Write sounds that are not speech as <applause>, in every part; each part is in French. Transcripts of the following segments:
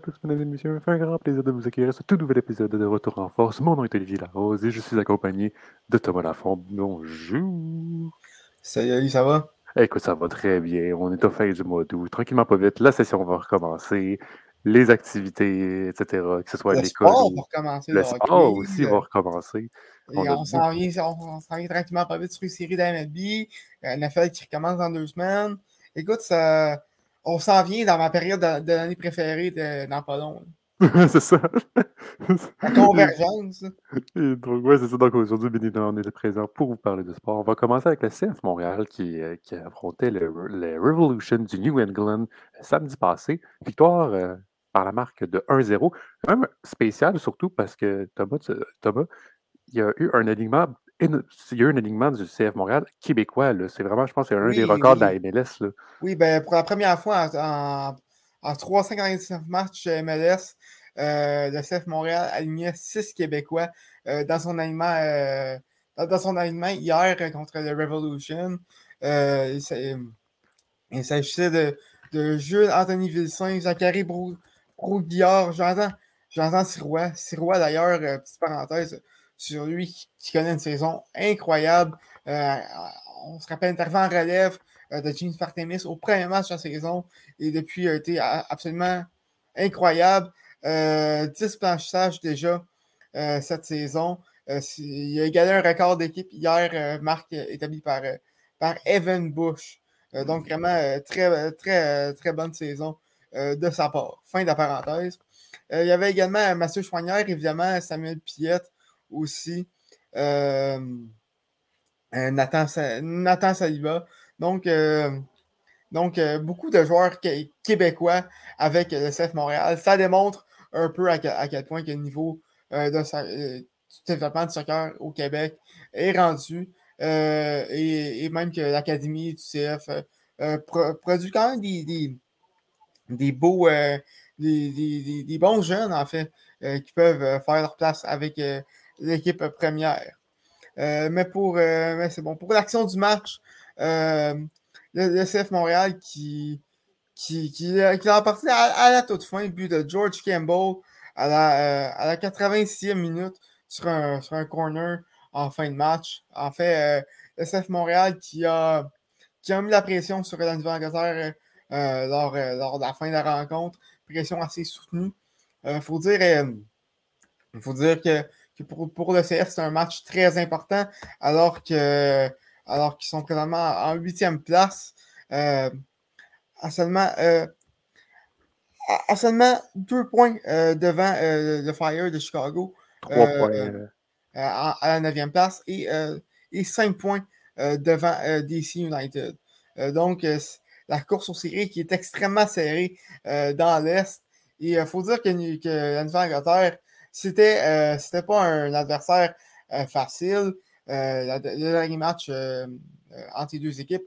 tous, mesdames et messieurs. Fait un grand plaisir de vous accueillir à ce tout nouvel épisode de Retour en Force. Mon nom est Olivier Larose et je suis accompagné de Thomas Lafont. Bonjour. Salut, ça va? Écoute, ça va très bien. On est au fin du mois d'août. Tranquillement, pas vite. La session va recommencer. Les activités, etc. Que ce soit le l'école. sport va recommencer. Le sport aussi va recommencer. Et on s'en vient, on, s'en vient tranquillement pas vite sur une série d'AMLB. Un affaire qui recommence dans deux semaines. Écoute, ça on s'en vient dans ma période de, l'année préférée de, dans pas long. <laughs> c'est ça. La convergence. donc, ouais, c'est ça. Donc, aujourd'hui, bien on est présent pour vous parler de sport. On va commencer avec le CF Montréal qui, euh, qui affrontait le, Revolution du New England euh, samedi passé. Victoire euh, par la marque de 1-0. Quand même spécial, surtout parce que Thomas, Thomas, il y a eu un alignement il y a eu un alignement du CF Montréal québécois. C'est vraiment, je pense, c'est un des records de la MLS. Là. Oui, ben, pour la première fois en, en, 399 matchs MLS, euh, le CF Montréal alignait 6 Québécois euh, dans, son alignement, euh, dans, son alignement hier contre le Revolution. il s'agissait de, de Jules Anthony Vilsain, Zachary Brouillard, Jonathan Sirois. Sirois, d'ailleurs, petite parenthèse, sur lui qui connaît une saison incroyable. Euh, on se rappelle intervient en relève euh, de James Partemis au premier match de la saison et depuis a été absolument incroyable. 10 euh, blanchissages déjà cette saison. il a égalé un record d'équipe hier, marque établi par, par Evan Bush. donc vraiment très, très, très bonne saison de sa part. Fin de la parenthèse. il y avait également Mathieu Chouanière, évidemment, Samuel Piette, aussi. Euh, euh, Nathan, Nathan, Saliba. Donc, euh, donc beaucoup de joueurs québécois avec le CF Montréal. Ça démontre un peu à, quel point que le niveau de, du développement du soccer au Québec est rendu. Et, même que l'Académie du CF produit quand même des, des, beaux, des, des, bons jeunes, en fait, qui peuvent faire leur place avec l'équipe première. Euh, mais pour euh, c'est bon. Pour l'action du match, euh, le, CF Montréal qui, qui, qui, a remporté à, la toute fin, but de George Campbell à la, la 86e minute sur un, sur un corner en fin de match. En fait, le CF Montréal qui a, qui a mis la pression sur la Nouvelle-Angleterre lors, lors de la fin de la rencontre. Pression assez soutenue. Il faut faut dire que pour, le CF, c'est un match très important, alors que alors qu'ils sont présentement en huitième place, euh, à seulement euh, à, seulement deux points euh, devant le Fire de Chicago. À, la neuvième place et, et cinq points devant DC United. donc, la course aux séries qui est extrêmement serrée dans l'Est. Et il faut dire que, que la Nouvelle-Angleterre c'était euh, c'était pas un adversaire euh, facile. Euh, le dernier match entre les deux équipes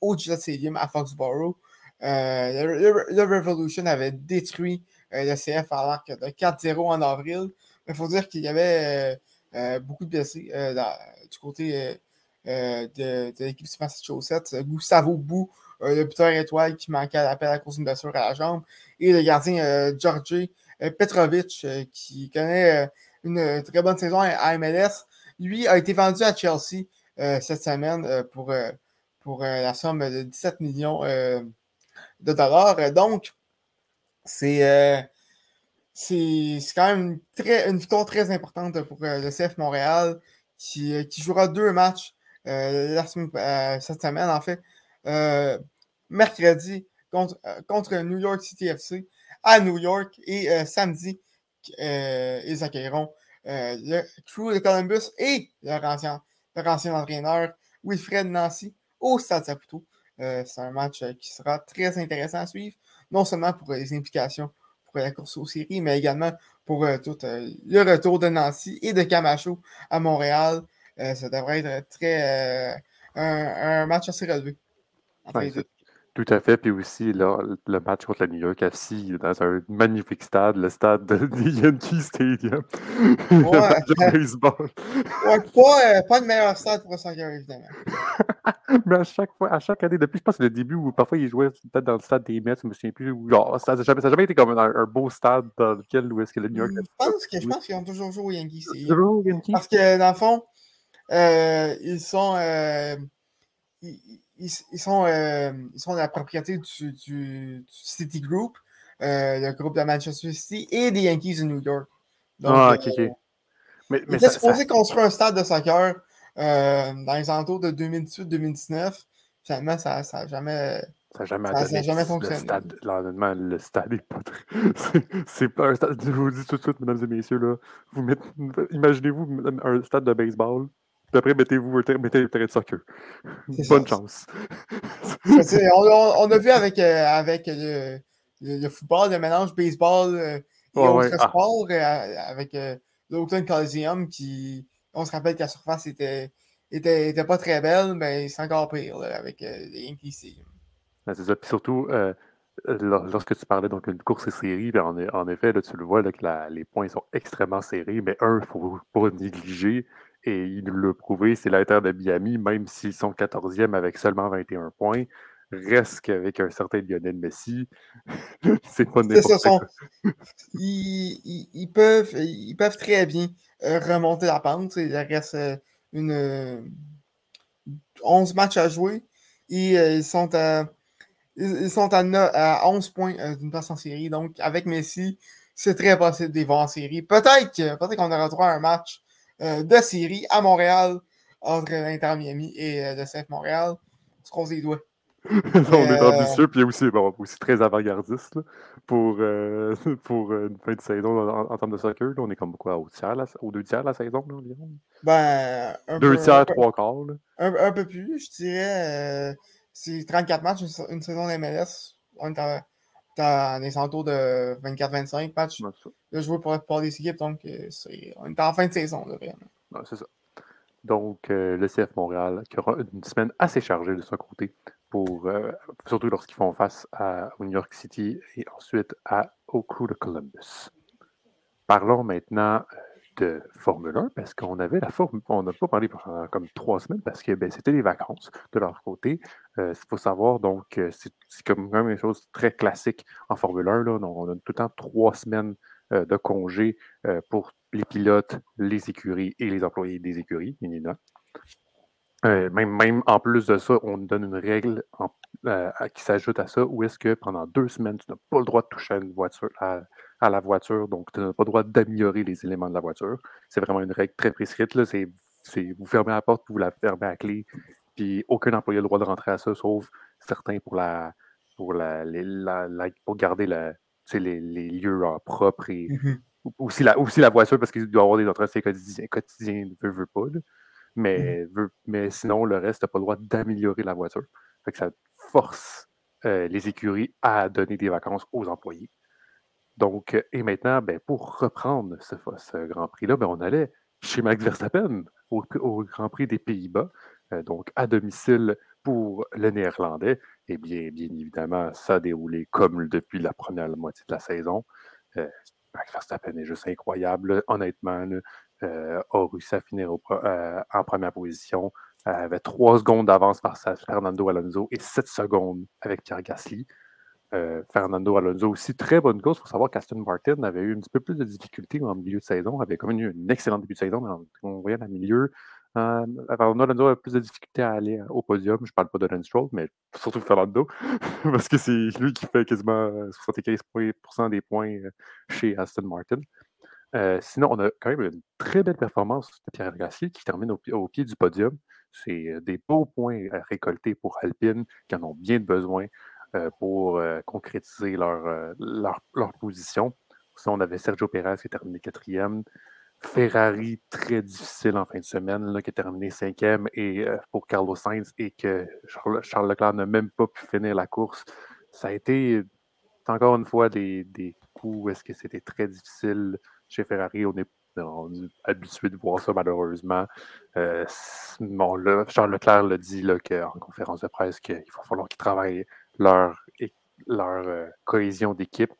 au Gillette Stadium à Foxborough, le, Revolution avait détruit le CF à l'arc de 4-0 en avril. Il faut dire qu'il y avait beaucoup de blessés du côté de, l'équipe de Massachusetts. Gustavo Bou, le buteur étoile qui manquait à l'appel à cause d'une blessure à la jambe, et le gardien Georgie euh, Petrovic, euh, qui connaît euh, une très bonne saison à MLS, lui a été vendu à Chelsea cette semaine pour, pour la somme de 17 millions de dollars. Donc, c'est c'est quand même une, très, une victoire très importante pour le CF Montréal qui, qui jouera deux matchs cette semaine, en fait. mercredi contre, contre New York City FC à New York et euh, samedi, euh, ils accueilleront euh, le crew de Columbus et leur ancien, ancien entraîneur Wilfred Nancy au Stade Saputo. c'est un match qui sera très intéressant à suivre, non seulement pour les implications pour la course aux séries, mais également pour tout le retour de Nancy et de Camacho à Montréal. ça devrait être très un, match assez relevé. Tout à fait. Puis aussi, là, le match contre la New York FC dans un magnifique stade, le stade de <laughs> Yankee Stadium. <laughs> Ouais, le baseball. Ouais, pas, euh, pas le meilleur stade pour le soccer, évidemment. <laughs> Mais à chaque fois, à chaque année, depuis, je pense que le début où parfois ils jouaient peut-être dans le stade des Mets, je me souviens plus. genre, ça n'a jamais, jamais, été comme un, un, beau stade dans lequel où est-ce que le New York. Je pense, que, je pense qu'ils ont toujours joué au Yankee Stadium. Parce que dans le fond, euh, ils sont. Euh, ils, ils, sont, euh, ils sont la propriété du, du, City Group, euh, le groupe de Manchester City et des Yankees de New York. Donc, ah, ok, ok. Mais, mais supposés construire un stade de soccer dans les alentours de 2018-2019. Finalement, ça n'a jamais. Ça n'a jamais, ça, jamais fonctionné. Le stade, le stade n'est pas très... <laughs> C'est pas un stade. Je vous dis tout de suite, mesdames et messieurs, là, vous imaginez-vous un stade de baseball puis après, mettez-vous mettez le terrain de soccer. Bonne chance. on, a vu avec, euh, avec le, le, football, le mélange baseball euh, et autres ouais. Ah. sports euh, avec l'Oakland Coliseum qui, on se rappelle que la surface était, était, était pas très belle, mais c'est encore pire avec les Yankees. c'est ça. Puis surtout, lorsque tu parlais donc d'une course et série, ben, en, effet, là, tu le vois là, que les points sont extrêmement serrés, mais un, il ne faut pas négliger et il nous l'a prouvé, c'est l'Inter de Miami, même s'ils sont 14e avec seulement 21 points, reste qu'avec un certain Lionel Messi, <laughs> c'est pas n'importe quoi. <laughs> Ils, peuvent, ils peuvent très bien euh, remonter la pente. Il reste euh, une, 11 matchs à jouer et euh, ils sont à, ils sont à, 11 points d'une place en série. Donc, avec Messi, c'est très possible d'y voir en série. Peut-être peut qu'on aura droit à un match euh, de série à Montréal entre l'Inter Miami et euh, le CF Montréal. On se croise les doigts. <laughs> on est euh, ambitieux, puis aussi, bon, aussi très avant-gardiste pour, <laughs> pour une fin de saison en, termes de soccer. on est comme quoi, au, tiers, au deux tiers de la saison là, environ? Ben, un deux tiers, trois quarts. Un, un, peu plus, je dirais. c'est 34 matchs, une, saison d'MLS. On est dans les entours de 24-25 matchs de jouer pour, pour des équipes. Donc, euh, on est en fin de saison, là, vraiment. c'est ça. Donc, euh, le CF Montréal qui aura une semaine assez chargée de son côté, pour, euh, surtout lorsqu'ils font face à, New York City et ensuite à, au crew de Columbus. Parlons maintenant de Formule 1 parce qu'on avait la Formule, on n'a pas parlé pendant comme trois semaines parce que ben, c'était les vacances de leur côté. Il euh, faut savoir, donc, euh, c'est comme même une chose très classique en Formule 1. Là, on a tout le temps trois semaines euh, de congé pour les pilotes, les écuries et les employés des écuries, évidemment. même, même en plus de ça, on donne une règle qui s'ajoute à ça où est-ce que pendant deux semaines, tu n'as pas le droit de toucher une voiture, à, à la voiture, donc tu n'as pas le droit d'améliorer les éléments de la voiture. C'est vraiment une règle très prescrite. Là. C'est, vous fermez la porte, vous la fermez à clé, puis aucun employé n'a le droit de rentrer à ça, sauf certains pour la pour la, pour garder la, les, les, lieux propres et mm-hmm. aussi, la, aussi la voiture parce qu'il doit avoir des entretiens quotidiens, quotidiens veut, veut pas. Mais, mm-hmm. mais sinon, le reste, tu n'as pas le droit d'améliorer la voiture. Fait que ça force euh, les écuries à donner des vacances aux employés. Donc, euh, et maintenant, ben, pour reprendre ce, Grand Prix-là, ben, on allait chez Max Verstappen au, Grand Prix des Pays-Bas, euh, donc à domicile pour le Néerlandais. Et bien, bien évidemment, ça a déroulé comme depuis la première moitié de la saison. Euh, Max Verstappen est juste incroyable, honnêtement. a réussi à finir en première position. avait trois secondes d'avance par Fernando Alonso et sept secondes avec Pierre Gasly. Euh, Fernando Alonso aussi, très bonne course. Il faut savoir qu'Aston Martin avait eu un petit peu plus de difficultés en milieu de saison, avait quand même eu un excellent début de saison, mais on voyait le milieu. Euh, Fernando Alonso avait plus de difficultés à aller au podium. Je ne parle pas de Lance Stroll, mais surtout Fernando, <laughs> parce que c'est lui qui fait quasiment 75% des points euh, chez Aston Martin. sinon, on a quand même une très belle performance de Pierre Gasly qui termine au, au pied du podium. C'est des beaux points récoltés pour Alpine qui en ont bien besoin. Euh, pour euh, concrétiser leur, euh, leur, leur, position. on avait Sergio Perez qui a terminé quatrième. Ferrari, très difficile en fin de semaine, là, qui a terminé cinquième et, pour Carlos Sainz et que Charles, Leclerc n'a même pas pu finir la course. Ça a été encore une fois des, des coups est-ce que c'était très difficile chez Ferrari. On est, habitué de voir ça malheureusement. bon, Charles Leclerc l'a dit là, en conférence de presse qu'il va falloir qu'il travaille leur, leur euh, cohésion d'équipe.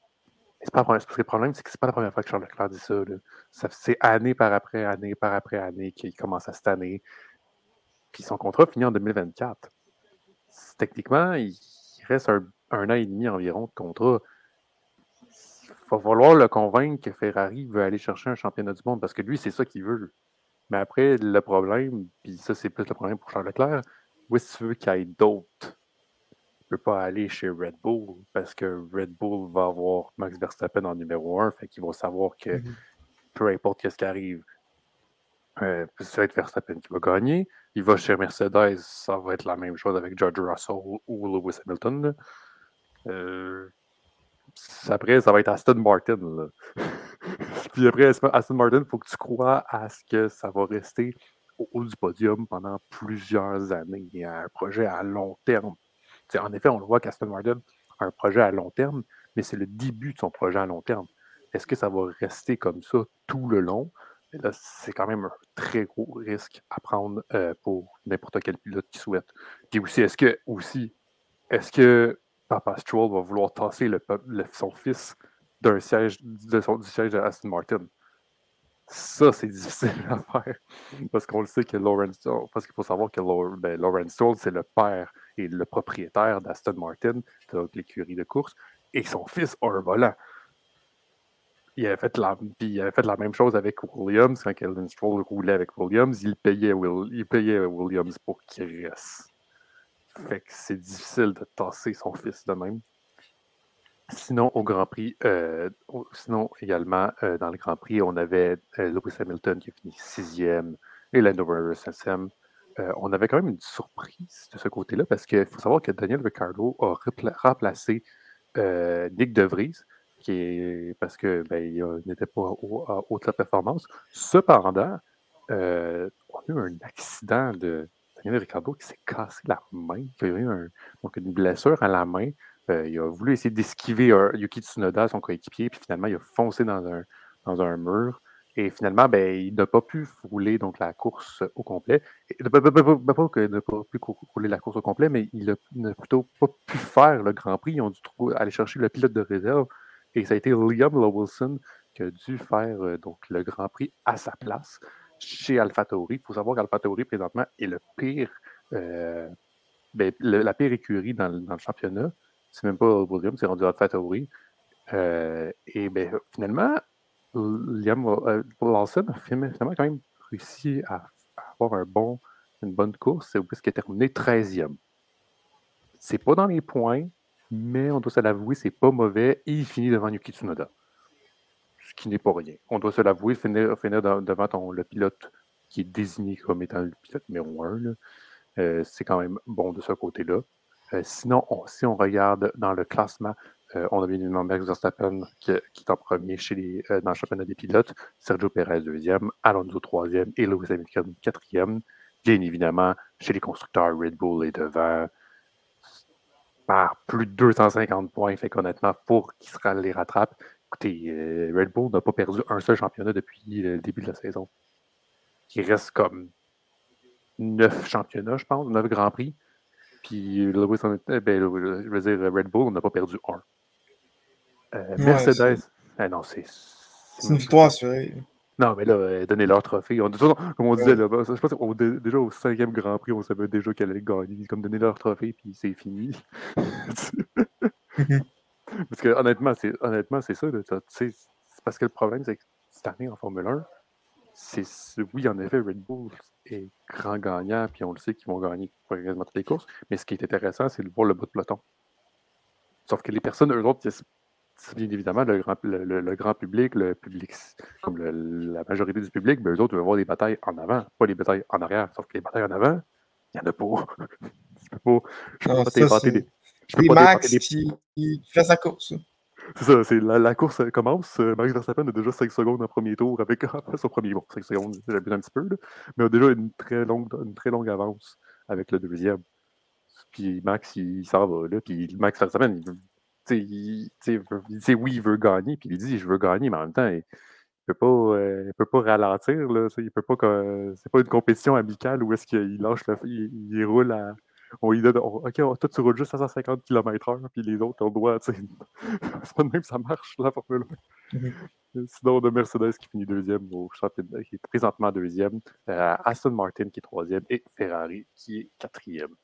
C'est pas le problème, c'est que c'est pas la première fois que Charles Leclerc dit ça. c'est année par après année par après année qu'il commence à cette année. Puis son contrat finit en 2024. Techniquement, il reste un, an et demi environ de contrat. Il va falloir le convaincre que Ferrari veut aller chercher un championnat du monde parce que lui, c'est ça qu'il veut. Mais après, le problème, puis ça, c'est plus le problème pour Charles Leclerc, est-ce que tu veux qu'il y ait d'autres? Peux pas aller chez Red Bull parce que Red Bull va avoir Max Verstappen en numéro un, fait qu'ils vont savoir que mm-hmm. peu importe ce qui arrive, euh, ça va être Verstappen qui va gagner. Il va chez Mercedes, ça va être la même chose avec George Russell ou Lewis Hamilton. Euh, après, ça va être Aston Martin. <laughs> Puis après, Aston Martin, il faut que tu crois à ce que ça va rester au haut du podium pendant plusieurs années. Il y a un projet à long terme. En effet, on le voit qu'Aston Martin a un projet à long terme, mais c'est le début de son projet à long terme. Est-ce que ça va rester comme ça tout le long? c'est quand même un très gros risque à prendre euh, pour n'importe quel pilote qui souhaite. Puis aussi, est-ce que aussi, est-ce que Papa Stroll va vouloir tasser son fils d'un siège, de son, du siège de Aston Martin? Ça, c'est <laughs> difficile à faire. Parce qu'on le sait que Lawrence parce qu'il faut savoir que ben, Lawrence Stroll, c'est le père le propriétaire d'Aston Martin, donc l'écurie de course, et son fils a un volant il avait, fait la, même chose avec Williams. Quand Kelvin Stroll roulait avec Williams, il payait, il payait Williams pour qu'il reste. Fait que c'est difficile de tasser son fils de même. Sinon, au Grand Prix, euh, sinon également, euh, dans le Grand Prix, on avait euh, Lewis Hamilton qui a fini sixième et Lando Norris septième. on avait quand même une surprise de ce côté-là parce qu'il faut savoir que Daniel Ricciardo a remplacé Nick De Vries parce que ben, n'était pas au, haute la performance. Cependant, euh, on a eu un accident de Daniel Ricciardo qui s'est cassé la main, qui a eu une blessure à la main. Euh, il a voulu essayer d'esquiver Yuki Tsunoda, son coéquipier, puis finalement, il a foncé dans un mur. Et finalement, ben, il n'a pas pu rouler donc, la course au complet. Il n'a pas, pu rouler la course au complet, mais il n'a plutôt pas pu faire le Grand Prix. Ils ont dû aller chercher le pilote de réserve et ça a été Liam Lawson qui a dû faire euh, donc, le Grand Prix à sa place chez AlphaTauri. Il faut savoir qu'AlphaTauri, présentement, est le pire, euh, ben, la pire écurie dans, le championnat. C'est même pas William, c'est rendu AlphaTauri. Euh, et ben, finalement, Liam Lawson a finalement quand même réussi à, avoir une bonne course, puisqu'il a terminé 13e. C'est pas dans les points, mais on doit se l'avouer, c'est pas mauvais et il finit devant Yuki Tsunoda. Ce qui n'est pas rien. On doit se l'avouer, finir, devant le pilote qui est désigné comme étant le pilote numéro un. Euh, c'est quand même bon de ce côté-là. Euh, sinon, si on regarde dans le classement, euh, on a bien évidemment Max Verstappen qui, est en premier chez les, dans le championnat des pilotes, Sergio Perez deuxième, Alonso troisième et Lewis Hamilton quatrième. Bien évidemment, chez les constructeurs, Red Bull est devant, par plus de 250 points. Fait qu'honnêtement, pour qu'il se les rattrape, écoutez, euh, Red Bull n'a pas perdu un seul championnat depuis le début de la saison. Il reste comme neuf championnats, je pense, neuf Grands Prix. Puis Lewis, euh, ben, je veux dire, Red Bull n'a pas perdu un. Euh, Mercedes, eh non, c'est. C'est une victoire non, mais là, euh, donnez leur trophée. On, comme on disait, là, je pense déjà au cinquième Grand Prix, on savait déjà qu'elle allait gagner. Comme donner leur trophée, puis c'est fini. <laughs> parce que honnêtement, c'est, honnêtement, c'est ça. c'est parce que le problème, c'est que cette année en Formule 1, c'est, oui, en effet, Red Bull est grand gagnant, puis on le sait qu'ils vont gagner quasiment toutes les courses. Mais ce qui est intéressant, c'est de voir le bout de peloton. Sauf que les personnes, eux autres, bien évidemment, le grand, le, grand public, le public, comme la majorité du public, ben, eux autres veulent voir des batailles en avant, pas des batailles en arrière. Sauf que les batailles en avant, il n'y en a pas. <laughs> je peux pas, je peux pas t'inventer des. Je peux pas Max des... qui, fait sa course. C'est ça, c'est la, course commence. Euh, Max Verstappen a déjà 5 secondes en premier tour avec <laughs> son premier. Bon, 5 secondes, j'abuse un petit peu, là, mais a déjà une très longue, une très longue avance avec le deuxième. Puis Max, il, s'en va, là. Puis Max Verstappen, il il, dit oui, il veut gagner, puis il dit je veux gagner, mais en même temps, il ne peut, pas, euh, peut pas ralentir. Là, il peut pas c'est pas une compétition amicale où est-ce qu'il lâche le, il, roule à, on lui donne, OK, toi, tu roules juste à 150 km/h, puis les autres, on doit, <laughs> c'est pas de même ça marche, la Formule 1. Mm-hmm. Sinon, on a Mercedes qui finit deuxième au championnat, qui est présentement deuxième, euh, Aston Martin qui est troisième et Ferrari qui est quatrième.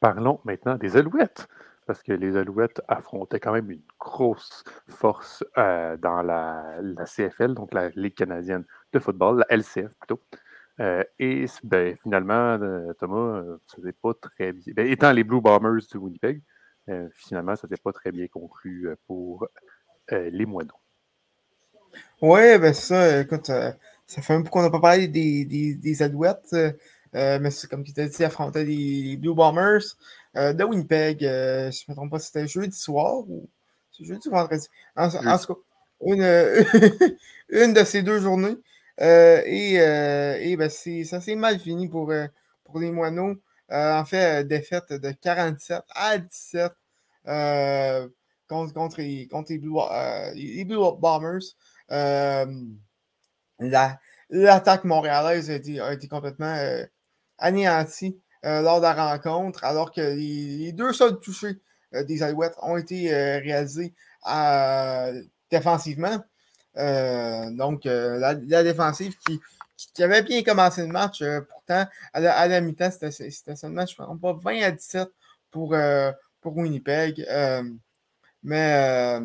Parlons maintenant des Alouettes, parce que les Alouettes affrontaient quand même une grosse force euh, dans la, CFL, donc la Ligue canadienne de football, la LCF plutôt. Euh, et ben, finalement, euh, Thomas, ça n'était pas très bien. Ben, étant les Blue Bombers du Winnipeg, finalement, ça n'était pas très bien conclu pour les Moineaux. Oui, ben ça, écoute, ça fait un peu qu'on n'a pas parlé des, des, Alouettes, mais c'est comme tu as dit, affronter les, Blue Bombers de Winnipeg. si je ne me trompe pas, c'était jeudi soir ou c'est jeudi ou vendredi? En, en, tout cas, une, <laughs> une de ces deux journées. Euh, et, euh, ben ça s'est mal fini pour, euh, pour les moineaux. en fait, défaite de 47 à 17 contre, contre, les, contre les, Blue, Bombers. L'attaque montréalaise a été, a été complètement anéantie lors de la rencontre, alors que les, deux seuls touchés des Alouettes ont été réalisés défensivement. Euh, donc, euh, la, défensive qui, avait bien commencé le match, euh, pourtant, à la, mi-temps, c'était seulement, je ne pas, 20 à 17 pour, pour Winnipeg. mais,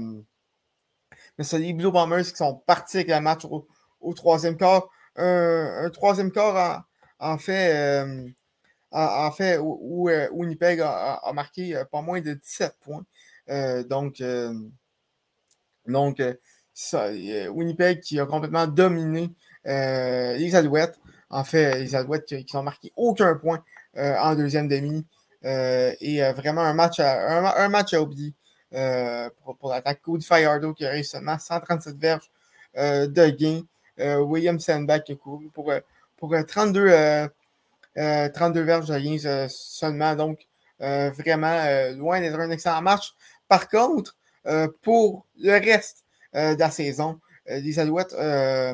mais c'est les Blue Bombers qui sont partis avec le match au, troisième quart. Un, troisième quart, en, fait, en, fait où, Winnipeg a, marqué pas moins de 17 points. donc, donc ça, Winnipeg qui a complètement dominé euh, les Alouettes. En fait, les Alouettes qui, n'ont marqué aucun point euh, en deuxième demi. Euh, et vraiment un match à, un, match oublier pour, l'attaque. Cody Fireardo qui a réussi seulement 137 verges de gain. William Sandbach qui a couru pour, pour 32, 32 verges de gain seulement. Donc, vraiment loin d'être un excellent match. Par contre, pour le reste euh, de la saison. Euh, les Alouettes euh,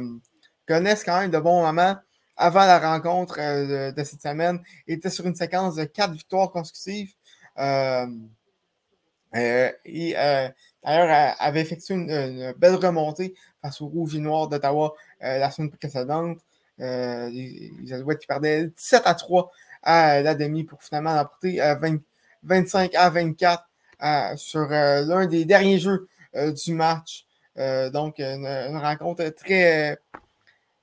connaissent quand même de bons moments avant la rencontre de, cette semaine. Ils étaient sur une séquence de quatre victoires consécutives. et d'ailleurs, avait effectué une, belle remontée face au Rouge et Noir d'Ottawa la semaine précédente. Les, Alouettes qui perdaient 17 à 3 à la demi pour finalement l'emporter 25 à 24 sur l'un des derniers jeux du match. Euh, donc, une, rencontre très,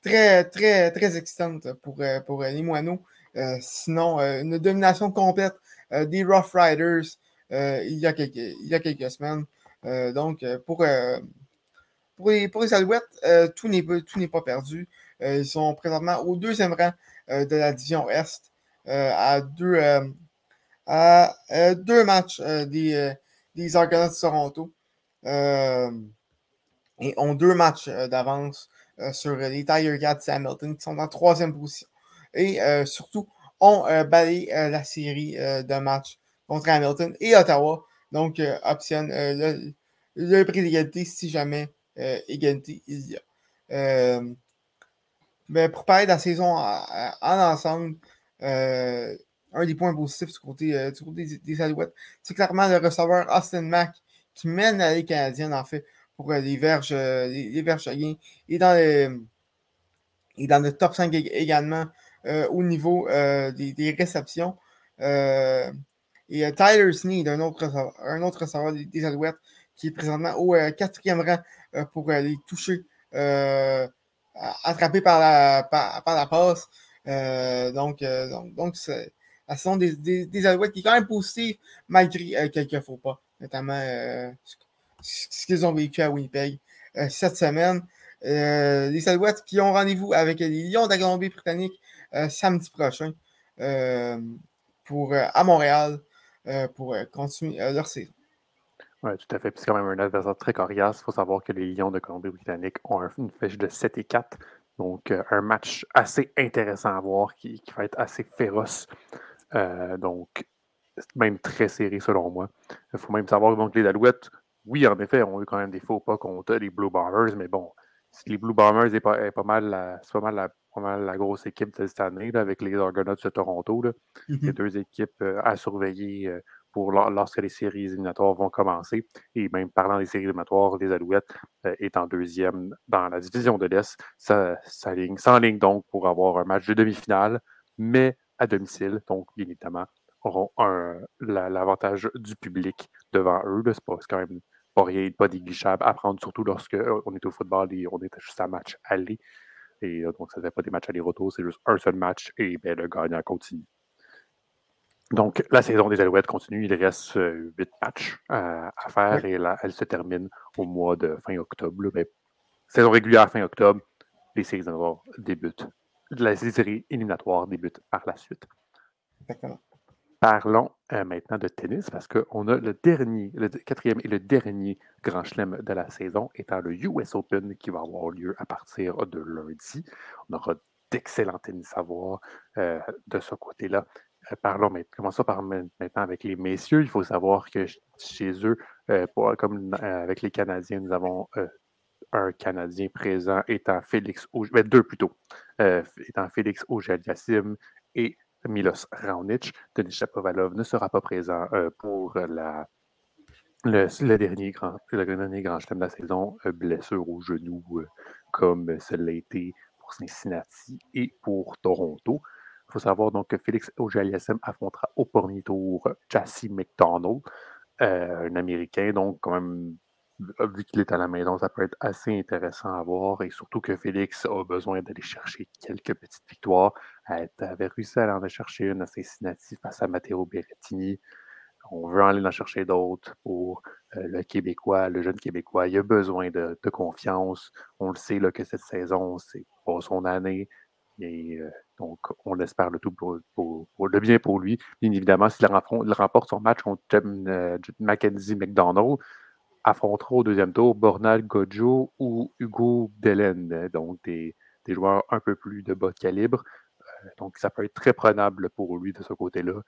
très, très, très excitante pour, euh, pour les Moineaux. Euh, sinon, une domination complète des Rough Riders il, y a quelques, il y a quelques semaines. donc, pour, pour, les, pour les Alouettes, tout n'est pas perdu. Ils sont présentement au deuxième rang de la division Est à deux, à, deux matchs des, des Argonauts de Toronto et ont deux matchs euh, d'avance euh, sur les Tiger Cats Hamilton qui sont en troisième position. Et euh, surtout, ont balayé la série de matchs contre Hamilton et Ottawa. Donc, optionne le, prix d'égalité si jamais égalité il y a. pour parler de la saison en, ensemble, un des points positifs du côté, des, Alouettes, c'est clairement le receveur Austin Mack qui mène la Ligue canadienne, en fait, pour euh, les verges, euh, les, verges Et dans, le, et dans le top 5 également euh, au niveau des, réceptions. et Tyler Sneed, un autre, un autre receveur des, Alouettes, qui est présentement au quatrième rang pour les toucher attrapés par la, par, la passe. donc, donc, donc la saison des, des, Alouettes qui est quand même positive malgré quelques faux pas, notamment ce qu'ils ont vécu à Winnipeg euh, cette semaine. Euh, les Alouettes qui ont rendez-vous avec les Lions de la Colombie-Britannique euh, samedi prochain pour, à Montréal pour continuer leur saison. Oui, tout à fait. c'est quand même un adversaire très coriace. Il faut savoir que les Lions de Colombie-Britannique ont une fiche de 7 et 4. Donc, un match assez intéressant à voir qui, va être assez féroce. donc, même très serré selon moi. Il faut même savoir que les Alouettes oui, en effet, on a eu quand même des faux pas contre les Blue Bombers, mais bon, les Blue Bombers est pas, pas mal la, pas mal la, pas mal la grosse équipe de cette année avec les Argonauts de Toronto. Là. Mm Les deux équipes à surveiller lorsque les séries éliminatoires vont commencer. Et même parlant des séries éliminatoires, les Alouettes euh, est deuxième dans la division de l'Est. Ça, ça ligne, donc pour avoir un match de demi-finale, mais à domicile. Donc, bien évidemment, auront l'avantage du public devant eux. C'est quand même pas rien, pas négligeable à prendre, surtout lorsque euh, on est au football et on est juste à match aller. Et euh, donc, ça ne fait pas des matchs aller-retour, c'est juste un seul match et ben, le gagnant continue. Donc, la saison des Alouettes continue. Il reste euh, huit matchs euh, à faire et là, elle se termine au mois de fin octobre. Mais, saison régulière fin octobre, les séries éliminatoires débutent. La série éliminatoire débute par la suite. Parlons euh, maintenant de tennis parce qu'on a le dernier, le quatrième et le dernier grand chelem de la saison étant le US Open qui va avoir lieu à partir de lundi. On aura d'excellents tennis à voir de ce côté-là. Euh, parlons mais commençons par maintenant avec les messieurs. Il faut savoir que chez eux, euh, comme euh, avec les Canadiens, nous avons un Canadien présent étant Félix, ben, deux plutôt, étant Félix et Milos Raonic. Denis Chapovalov ne sera pas présent pour la, le, dernier grand, le dernier grand de la saison, blessure au genou, comme cela l'a été pour Cincinnati et pour Toronto. Il faut savoir donc que Félix auger affrontera au premier tour Jassy McDonald, euh, un Américain, donc quand même, vu qu'il est à la maison, ça peut être assez intéressant à voir et surtout que Félix a besoin d'aller chercher quelques petites victoires. Elle avait réussi à en chercher une à Cincinnati face à Matteo Berrettini. On veut aller en chercher d'autres pour euh, le Québécois, le jeune Québécois. Il a besoin de, confiance. On le sait là, que cette saison, c'est pas son année. Et euh, donc, on espère le tout pour, le bien pour lui. Bien évidemment, s'il remporte son match contre euh, Mackenzie McDonald, affrontera au deuxième tour Bornal Gojo ou Hugo Delen, donc des, joueurs un peu plus de bas calibre. Euh, donc, ça peut être très prenable pour lui de ce côté-là.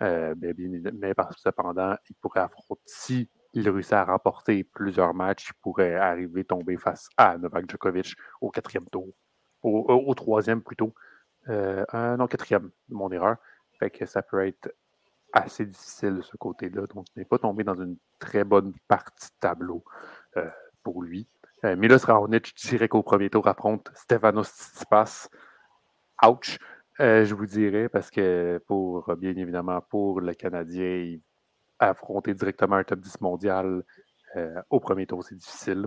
mais, cependant, il pourrait affronter, si réussit à remporter plusieurs matchs, il pourrait arriver tomber face à Novak Djokovic au quatrième tour au, troisième plutôt. Euh, non, quatrième, mon erreur. Fait que ça peut être assez difficile de ce côté-là. Donc, il n'est pas tombé dans une très bonne partie de tableau euh, pour lui. Milos Raonic, je dirais qu'au premier tour, affronte Stefanos Tsitsipas. Ouch! Euh, je vous dirais, parce que pour, bien évidemment, pour le Canadien, affronter directement un top 10 mondial au premier tour, c'est difficile.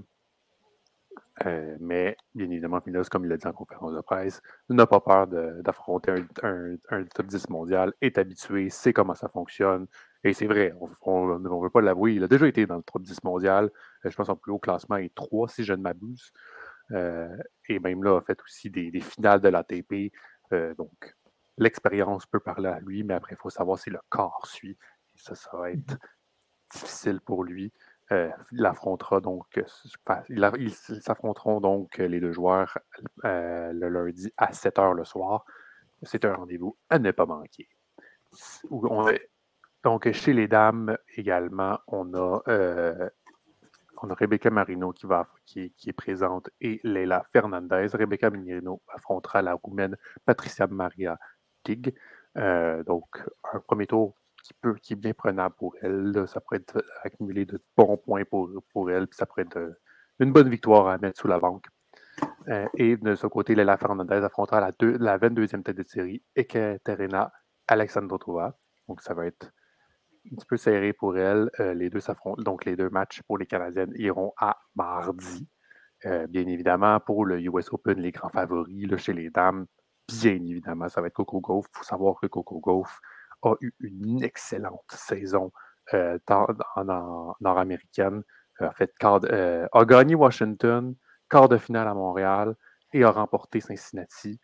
Euh, mais bien évidemment, Milos, comme il l'a dit en conférence de presse, n'a pas peur d'affronter un, top 10 mondial, est habitué, sait comment ça fonctionne. Et c'est vrai, on ne veut pas l'avouer, il a déjà été dans le top 10 mondial. Euh, je pense que son plus haut classement est 3, si je ne m'abuse. Euh, et même là, a fait aussi des, finales de l'ATP. donc, l'expérience peut parler à lui, mais après, il faut savoir si le corps suit. Et ça, ça va être difficile pour lui. Euh, donc, euh, ils s'affronteront donc euh, les deux joueurs le lundi à 7 h le soir. C'est un rendez-vous à ne pas manquer. donc, chez les dames également, on a, a Rebecca Marino qui, va, qui, est présente et Leila Fernandez. Rebecca Marino affrontera la roumaine Patricia Maria Tig. donc, un premier tour qui, peut, qui est bien prenable pour elle. Ça pourrait être accumuler de bons points pour, pour elle, puis ça pourrait être euh, une bonne victoire à mettre sous la banque. Euh, et de ce côté, Léla Fernandez affrontera la, la 22e tête de série, Ekaterina Alexandrova. Donc, ça va être un petit peu serré pour elle. Euh, les deux s'affrontent. Donc, les deux matchs pour les Canadiennes iront à mardi. bien évidemment, pour le US Open, les grands favoris là, chez les dames, bien évidemment, ça va être Coco Gauff. Il faut savoir que Coco Gauff a eu une excellente saison euh, en, nord-américaine. A, fait, euh, a gagné Washington, quart de finale à Montréal et a remporté Cincinnati.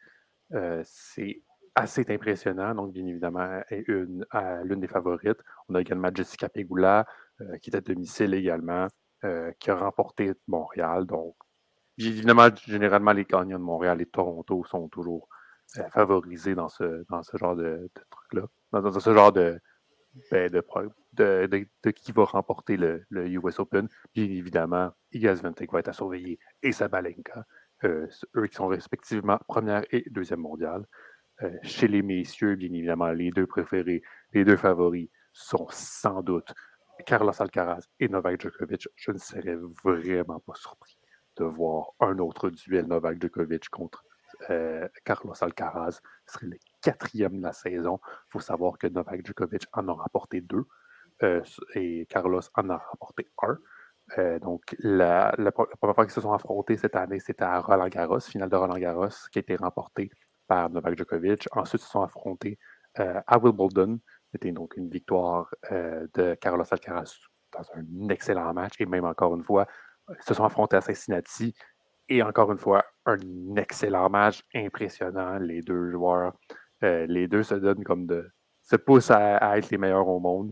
Euh, c'est assez impressionnant. Donc, bien évidemment, est l'une des favorites. On a également Jessica Pegula, qui est à domicile également, qui a remporté Montréal. Donc, évidemment, généralement, les gagnants de Montréal et de Toronto sont toujours favorisés dans ce, dans ce genre de truc-là dans, ce genre de, ben, de, qui va remporter le, US Open. Bien évidemment, Iga Swiatek va être à surveiller et Sabalenka, euh, eux qui sont respectivement première et deuxième mondiale. Euh, chez les messieurs, bien évidemment, les deux préférés, les deux favoris sont sans doute Carlos Alcaraz et Novak Djokovic. Je ne serais vraiment pas surpris de voir un autre duel Novak Djokovic contre euh, Carlos Alcaraz. Ce serait le quatrième de la saison. Il faut savoir que Novak Djokovic en a rapporté deux euh, et Carlos en a rapporté un. Euh, donc, la, première fois qu'ils se sont affrontés cette année, c'était à Roland Garros, finale de Roland Garros, qui a été remportée par Novak Djokovic. Ensuite, ils se sont affrontés à Wimbledon. C'était donc une victoire de Carlos Alcaraz dans un excellent match. Et même encore une fois, ils se sont affrontés à Cincinnati. Et encore une fois, un excellent match, impressionnant. Les deux joueurs, euh, les deux se donnent comme de. se poussent à, être les meilleurs au monde.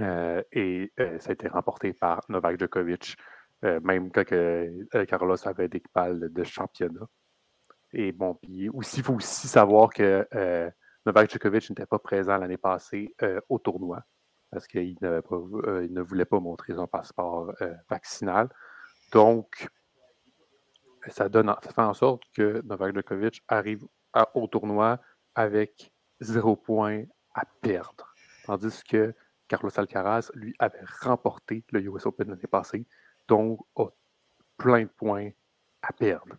Euh, et euh, ça a été remporté par Novak Djokovic, même quand Carlos avait des balles de championnat. Et bon, puis aussi, il faut aussi savoir que Novak Djokovic n'était pas présent l'année passée au tournoi parce qu'il ne voulait pas montrer son passeport vaccinal. Donc, ça, donne, ça fait en sorte que Novak Djokovic arrive au tournoi avec zéro point à perdre. Tandis que Carlos Alcaraz, lui, avait remporté le US Open l'année passée, donc a plein de points à perdre.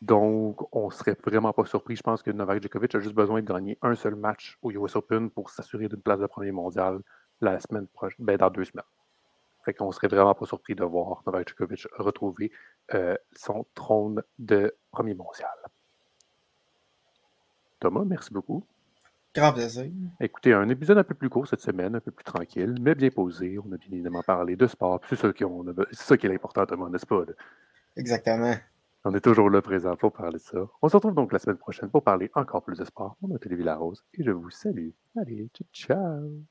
Donc, on ne serait vraiment pas surpris. Je pense que Novak Djokovic a juste besoin de gagner un seul match au US Open pour s'assurer d'une place de premier mondial la semaine prochaine, ben, dans deux semaines. Fait qu'on serait vraiment pas surpris de voir Novak Djokovic retrouver euh, son trône de premier mondial. Thomas, merci beaucoup. Grand plaisir. Écoutez, un épisode un peu plus court cette semaine, un peu plus tranquille, mais bien posé. On a bien évidemment parlé de sport. C'est ça, qui est important, Thomas, n'est-ce pas? Exactement. On est toujours là présent pour parler de ça. On se retrouve donc la semaine prochaine pour parler encore plus de sport. Mon nom est Olivier Larose et je vous salue. Allez, ciao!